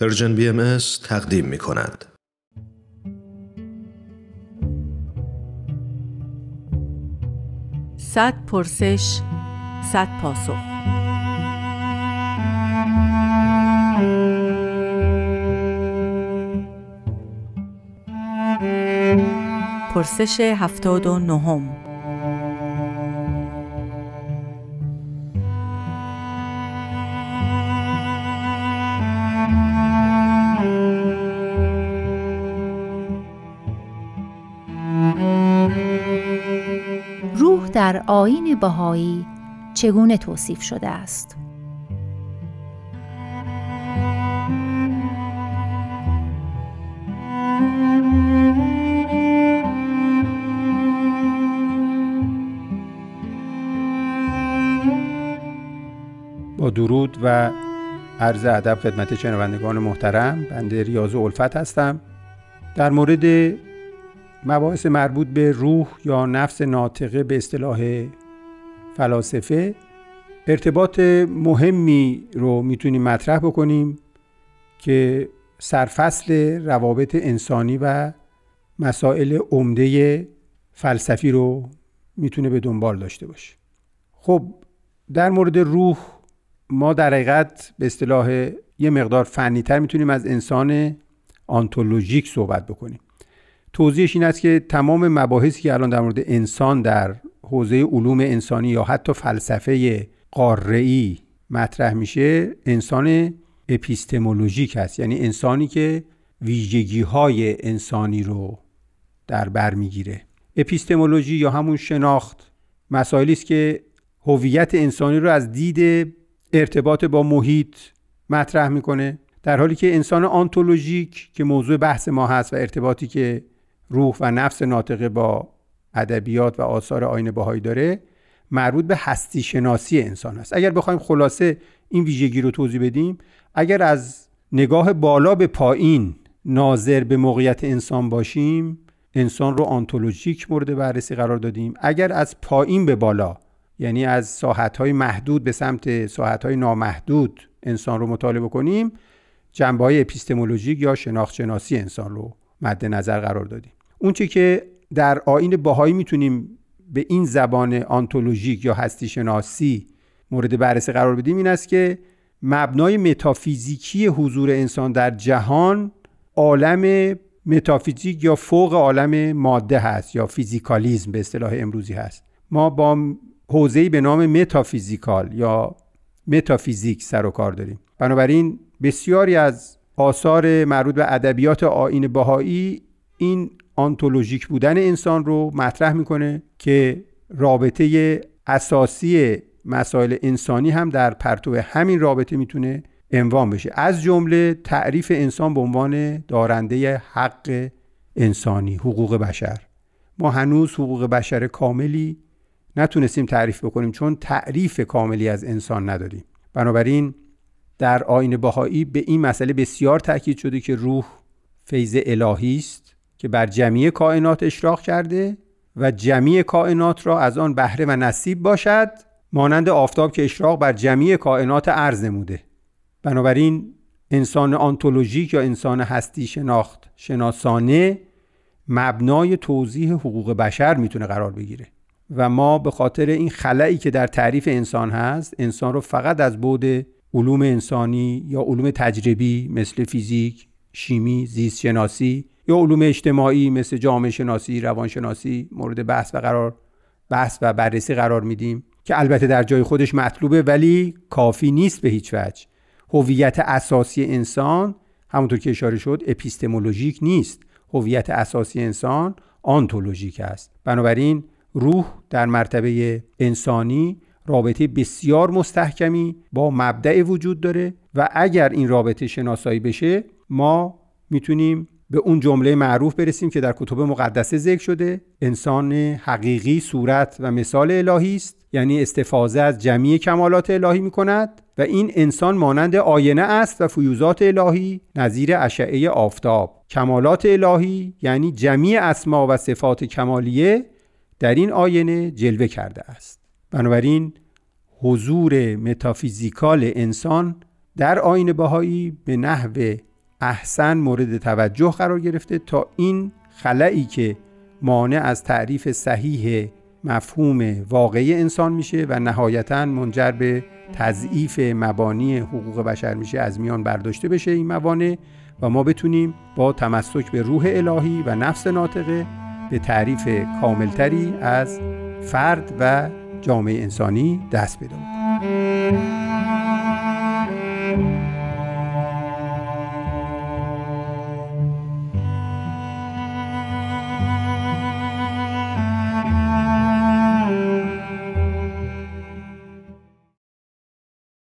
پرژن بی ام تقدیم می کند. صد پرسش صد پاسخ پرسش هفتاد و نهم در آین بهایی چگونه توصیف شده است؟ با درود و عرض ادب خدمت شنوندگان محترم بنده ریاض الفت هستم در مورد مباحث مربوط به روح یا نفس ناطقه به اصطلاح فلاسفه ارتباط مهمی رو می‌تونیم مطرح بکنیم که سرفصل روابط انسانی و مسائل عمده فلسفی رو می‌تونه به دنبال داشته باشه. خب در مورد روح ما در حقیقت به اصطلاح یه مقدار فنیتر می‌تونیم از انسان آنتولوژیک صحبت بکنیم. توضیحش این است که تمام مباحثی که الان در مورد انسان در حوزه علوم انسانی یا حتی فلسفه قاره‌ای مطرح میشه انسان اپیستمولوژیک هست یعنی انسانی که ویژگی های انسانی رو در بر می‌گیره. اپیستمولوژی یا همون شناخت مسائلی است که هویت انسانی رو از دید ارتباط با محیط مطرح می‌کنه. در حالی که انسان آنتولوژیک که موضوع بحث ما هست و ارتباطی که روح و نفس ناطقه با ادبیات و آثار آین باهایی داره مربوط به هستی شناسی انسان است. اگر بخوایم خلاصه این ویژگی رو توضیح بدیم اگر از نگاه بالا به پایین ناظر به موقعیت انسان باشیم انسان رو آنتولوژیک مورد بررسی قرار دادیم. اگر از پایین به بالا یعنی از ساحتهای محدود به سمت ساحتهای نامحدود انسان رو مطالعه کنیم جنبه های اپیستمولوژیک یا شناخت شناسی انسان رو مد نظر قرار دادیم. اونچه که در آیین بهایی می‌تونیم به این زبان آنتولوژیک یا هستی شناسی مورد بررسی قرار بدیم این است که مبنای متافیزیکی حضور انسان در جهان عالم متافیزیک یا فوق عالم ماده هست یا فیزیکالیزم به اصطلاح امروزی هست. ما با حوزه‌ای به نام متافیزیکال یا متافیزیک سر و کار داریم. بنابراین بسیاری از آثار مربوط به ادبیات آین بهایی این آنتولوژیک بودن انسان رو مطرح می‌کنه که رابطه اساسی مسائل انسانی هم در پرتو همین رابطه می‌تونه عنوان بشه. از جمله تعریف انسان به عنوان دارنده حق انسانی حقوق بشر. ما هنوز حقوق بشر کاملی نتونستیم تعریف بکنیم چون تعریف کاملی از انسان نداریم. بنابراین در آین بهایی به این مسئله بسیار تاکید شده که روح فیض الهی است. که بر جمعی کائنات اشراق کرده و جمعی کائنات را از آن بهره و نصیب باشد مانند آفتاب که اشراق بر جمعی کائنات عرض نموده. بنابراین انسان آنتولوژیک یا انسان هستی شناخت شناسانه مبنای توضیح حقوق بشر می‌تونه قرار بگیره. و ما به خاطر این خلایی که در تعریف انسان هست انسان رو فقط از بود علوم انسانی یا علوم تجربی مثل فیزیک، شیمی، زیست شناسی یا علوم اجتماعی مثل جامعه شناسی، روانشناسی مورد بحث و قرار بحث و بررسی قرار میدیم که البته در جای خودش مطلوبه ولی کافی نیست به هیچ وجه. هویت اساسی انسان همونطور که اشاره شد اپیستمولوژیک نیست. هویت اساسی انسان آنتولوژیک است. بنابراین روح در مرتبه انسانی رابطه بسیار مستحکمی با مبدع وجود داره و اگر این رابطه شناسایی بشه ما می‌تونیم به اون جمله معروف برسیم که در کتب مقدسه ذکر شده انسان حقیقی صورت و مثال الهی است یعنی استفاده از جمعی کمالات الهی می کند و این انسان مانند آینه است و فیوزات الهی نظیر اشعه آفتاب. کمالات الهی یعنی جمعی اسما و صفات کمالیه در این آینه جلوه کرده است. بنابراین حضور متافیزیکال انسان در آین بهایی به نحو احسن مورد توجه قرار گرفته تا این خلایی که مانع از تعریف صحیح مفهوم واقعی انسان میشه و نهایتا منجر به تضعیف مبانی حقوق بشر میشه از میان برداشته بشه این موانع و ما بتونیم با تمسک به روح الهی و نفس ناطقه به تعریف کاملتری از فرد و جامعه انسانی دست پیدا